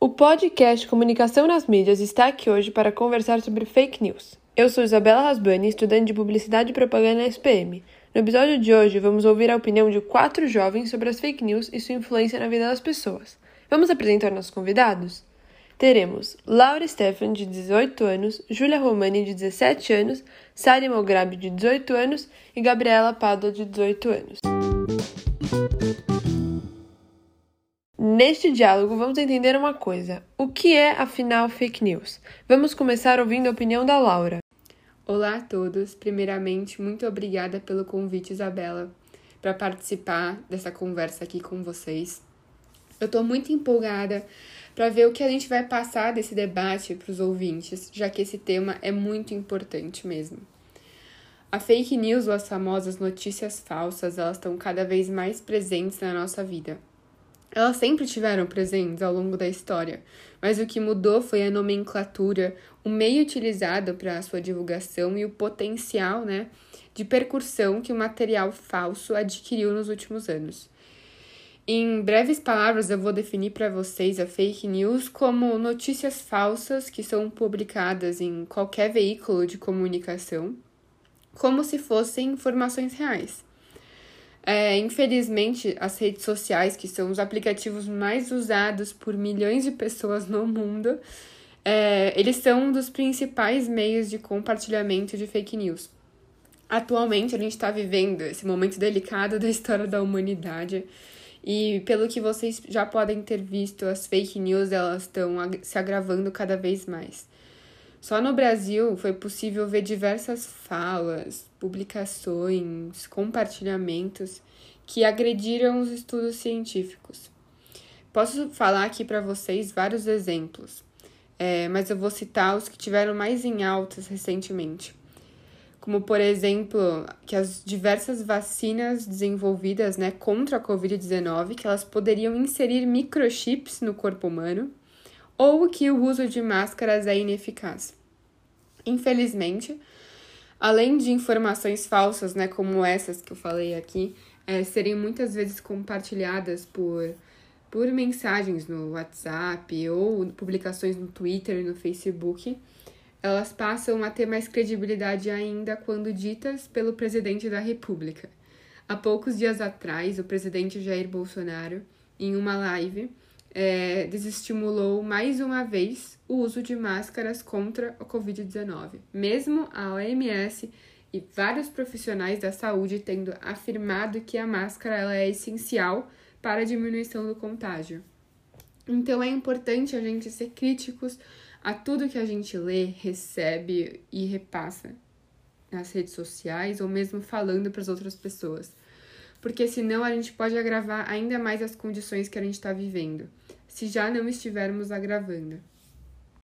O podcast Comunicação nas Mídias está aqui hoje para conversar sobre fake news. Eu sou Isabela Rasbani, estudante de Publicidade e Propaganda na SPM. No episódio de hoje, vamos ouvir a opinião de quatro jovens sobre as fake news e sua influência na vida das pessoas. Vamos apresentar nossos convidados? Teremos Laura Stefan, de 18 anos, Júlia Romani, de 17 anos, Sari Mograbi, de 18 anos e Gabriela Pádua, de 18 anos. Neste diálogo, vamos entender uma coisa: o que é, afinal, fake news? Vamos começar ouvindo a opinião da Laura. Olá a todos. Primeiramente, muito obrigada pelo convite, Isabela, para participar dessa conversa aqui com vocês. Eu estou muito empolgada para ver o que a gente vai passar desse debate para os ouvintes, já que esse tema é muito importante mesmo. A fake news ou as famosas notícias falsas, elas estão cada vez mais presentes na nossa vida. Elas sempre tiveram presentes ao longo da história, mas o que mudou foi a nomenclatura, o meio utilizado para a sua divulgação e o potencial né, de percussão que o material falso adquiriu nos últimos anos. Em breves palavras, eu vou definir para vocês a fake news como notícias falsas que são publicadas em qualquer veículo de comunicação, como se fossem informações reais. É, infelizmente, as redes sociais, que são os aplicativos mais usados por milhões de pessoas no mundo, é, eles são um dos principais meios de compartilhamento de fake news. Atualmente, a gente está vivendo esse momento delicado da história da humanidade. E pelo que vocês já podem ter visto, as fake news elas estão se agravando cada vez mais. Só no Brasil foi possível ver diversas falas, publicações, compartilhamentos que agrediram os estudos científicos. Posso falar aqui para vocês vários exemplos, é, mas eu vou citar os que tiveram mais em altas recentemente. Como, por exemplo, que as diversas vacinas desenvolvidas né, contra a Covid-19, que elas poderiam inserir microchips no corpo humano, ou que o uso de máscaras é ineficaz. Infelizmente, além de informações falsas, né, como essas que eu falei aqui, é, serem muitas vezes compartilhadas por, por mensagens no WhatsApp ou publicações no Twitter e no Facebook, elas passam a ter mais credibilidade ainda quando ditas pelo presidente da República. Há poucos dias atrás, o presidente Jair Bolsonaro, em uma live, é, desestimulou mais uma vez o uso de máscaras contra a Covid-19, mesmo a OMS e vários profissionais da saúde tendo afirmado que a máscara ela é essencial para a diminuição do contágio. Então é importante a gente ser críticos a tudo que a gente lê, recebe e repassa nas redes sociais ou mesmo falando para as outras pessoas. Porque senão a gente pode agravar ainda mais as condições que a gente está vivendo se já não estivermos agravando.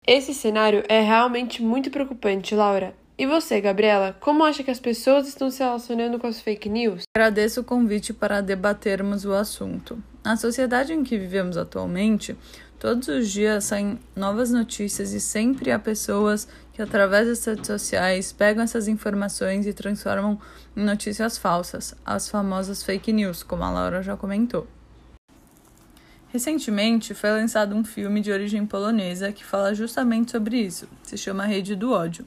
Esse cenário é realmente muito preocupante, Laura. E você, Gabriela, como acha que as pessoas estão se relacionando com as fake news? Agradeço o convite para debatermos o assunto. Na sociedade em que vivemos atualmente, todos os dias saem novas notícias e sempre há pessoas que, através das redes sociais, pegam essas informações e transformam em notícias falsas, as famosas fake news, como a Laura já comentou. Recentemente foi lançado um filme de origem polonesa que fala justamente sobre isso. Se chama Rede do Ódio.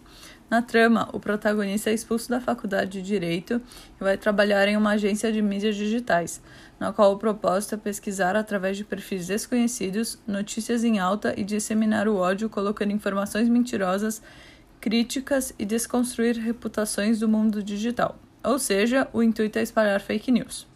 Na trama, o protagonista é expulso da faculdade de Direito e vai trabalhar em uma agência de mídias digitais, na qual o propósito é pesquisar através de perfis desconhecidos notícias em alta e disseminar o ódio colocando informações mentirosas, críticas e desconstruir reputações do mundo digital. Ou seja, o intuito é espalhar fake news.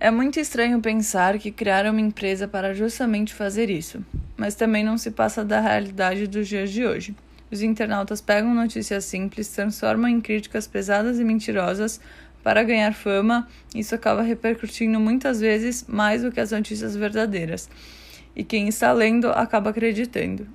É muito estranho pensar que criaram uma empresa para justamente fazer isso, mas também não se passa da realidade dos dias de hoje. Os internautas pegam notícias simples, transformam em críticas pesadas e mentirosas para ganhar fama, isso acaba repercutindo muitas vezes mais do que as notícias verdadeiras. E quem está lendo acaba acreditando.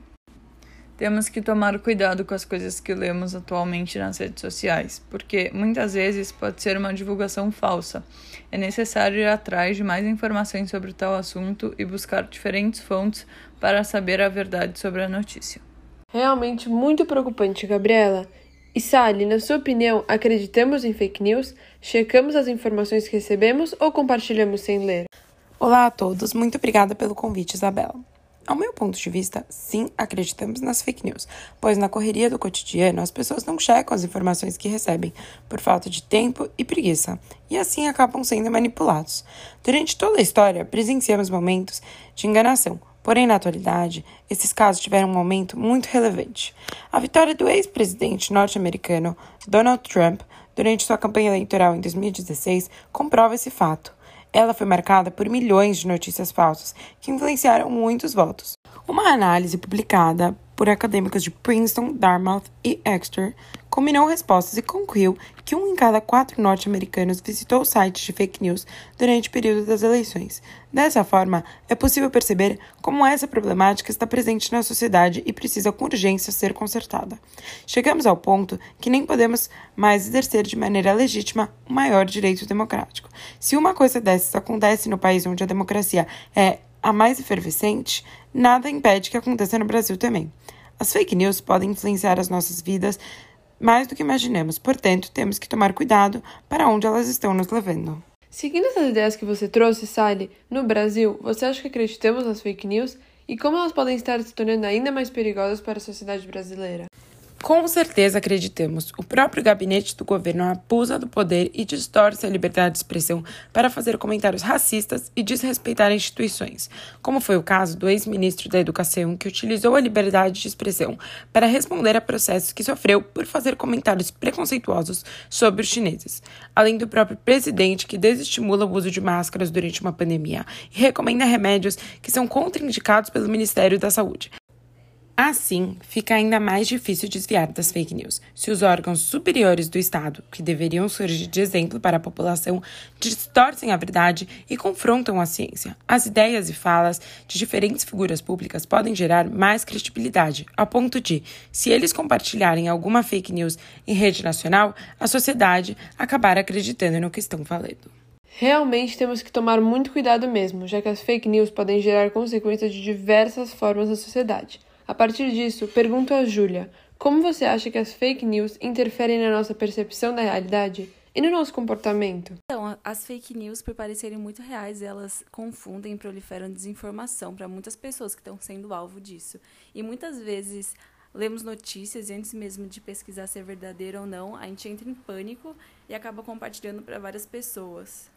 Temos que tomar cuidado com as coisas que lemos atualmente nas redes sociais, porque muitas vezes pode ser uma divulgação falsa. É necessário ir atrás de mais informações sobre tal assunto e buscar diferentes fontes para saber a verdade sobre a notícia. Realmente muito preocupante, Gabriela. E Sally, na sua opinião, acreditamos em fake news? Checamos as informações que recebemos ou compartilhamos sem ler? Olá a todos, muito obrigada pelo convite, Isabela. Ao meu ponto de vista, sim, acreditamos nas fake news, pois na correria do cotidiano as pessoas não checam as informações que recebem por falta de tempo e preguiça, e assim acabam sendo manipulados. Durante toda a história, presenciamos momentos de enganação, porém na atualidade, esses casos tiveram um aumento muito relevante. A vitória do ex-presidente norte-americano Donald Trump durante sua campanha eleitoral em 2016 comprova esse fato. Ela foi marcada por milhões de notícias falsas que influenciaram muitos votos. Uma análise publicada por acadêmicos de Princeton, Dartmouth e Exeter combinou respostas e concluiu que um em cada quatro norte-americanos visitou sites de fake news durante o período das eleições. Dessa forma, é possível perceber como essa problemática está presente na sociedade e precisa com urgência ser consertada. Chegamos ao ponto que nem podemos mais exercer de maneira legítima o maior direito democrático. Se uma coisa dessas acontece no país onde a democracia é a mais efervescente, nada impede que aconteça no Brasil também. As fake news podem influenciar as nossas vidas mais do que imaginemos, portanto, temos que tomar cuidado para onde elas estão nos levando. Seguindo essas ideias que você trouxe, Sally, no Brasil, você acha que acreditamos nas fake news e como elas podem estar se tornando ainda mais perigosas para a sociedade brasileira? Com certeza acreditamos. O próprio gabinete do governo abusa do poder e distorce a liberdade de expressão para fazer comentários racistas e desrespeitar instituições, como foi o caso do ex-ministro da Educação que utilizou a liberdade de expressão para responder a processos que sofreu por fazer comentários preconceituosos sobre os chineses, além do próprio presidente que desestimula o uso de máscaras durante uma pandemia e recomenda remédios que são contraindicados pelo Ministério da Saúde. Assim, fica ainda mais difícil desviar das fake news. Se os órgãos superiores do Estado, que deveriam surgir de exemplo para a população, distorcem a verdade e confrontam a ciência, as ideias e falas de diferentes figuras públicas podem gerar mais credibilidade, a ponto de, se eles compartilharem alguma fake news em rede nacional, a sociedade acabar acreditando no que estão falando. Realmente temos que tomar muito cuidado mesmo, já que as fake news podem gerar consequências de diversas formas na sociedade. A partir disso, pergunto a Júlia: como você acha que as fake news interferem na nossa percepção da realidade e no nosso comportamento? Então, as fake news, por parecerem muito reais, elas confundem e proliferam desinformação para muitas pessoas que estão sendo alvo disso. E muitas vezes lemos notícias e antes mesmo de pesquisar se é verdadeiro ou não, a gente entra em pânico e acaba compartilhando para várias pessoas.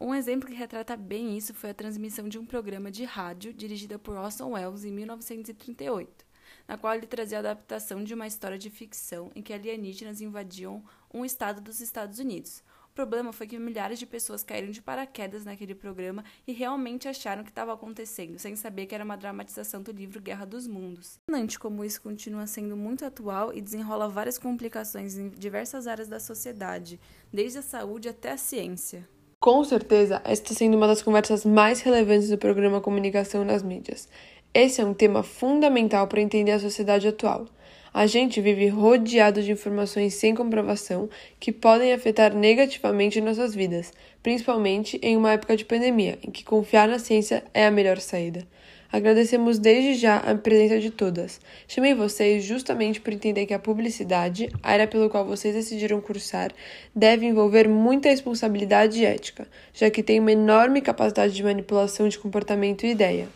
Um exemplo que retrata bem isso foi a transmissão de um programa de rádio dirigido por Orson Welles em 1938, na qual ele trazia a adaptação de uma história de ficção em que alienígenas invadiam um estado dos Estados Unidos. O problema foi que milhares de pessoas caíram de paraquedas naquele programa e realmente acharam que estava acontecendo, sem saber que era uma dramatização do livro Guerra dos Mundos. Impressionante como isso continua sendo muito atual e desenrola várias complicações em diversas áreas da sociedade, desde a saúde até a ciência. Com certeza, esta sendo uma das conversas mais relevantes do programa Comunicação nas Mídias. Esse é um tema fundamental para entender a sociedade atual. A gente vive rodeado de informações sem comprovação que podem afetar negativamente nossas vidas, principalmente em uma época de pandemia, em que confiar na ciência é a melhor saída. Agradecemos desde já a presença de todas. Chamei vocês justamente por entender que a publicidade, a área pelo qual vocês decidiram cursar, deve envolver muita responsabilidade e ética, já que tem uma enorme capacidade de manipulação de comportamento e ideia.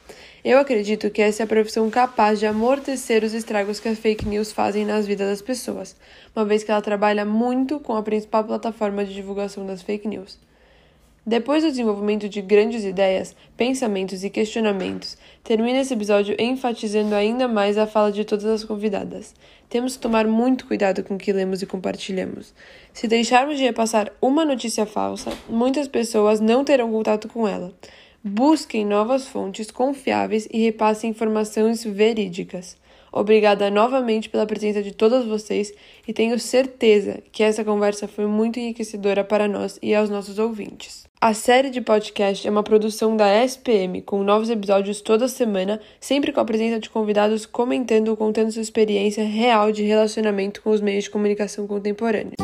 Eu acredito que essa é a profissão capaz de amortecer os estragos que as fake news fazem nas vidas das pessoas, uma vez que ela trabalha muito com a principal plataforma de divulgação das fake news. Depois do desenvolvimento de grandes ideias, pensamentos e questionamentos, termina esse episódio enfatizando ainda mais a fala de todas as convidadas. Temos que tomar muito cuidado com o que lemos e compartilhamos. Se deixarmos de repassar uma notícia falsa, muitas pessoas não terão contato com ela. Busquem novas fontes confiáveis e repassem informações verídicas. Obrigada novamente pela presença de todas vocês e tenho certeza que essa conversa foi muito enriquecedora para nós e aos nossos ouvintes. A série de podcast é uma produção da SPM, com novos episódios toda semana, sempre com a presença de convidados comentando ou contando sua experiência real de relacionamento com os meios de comunicação contemporâneos.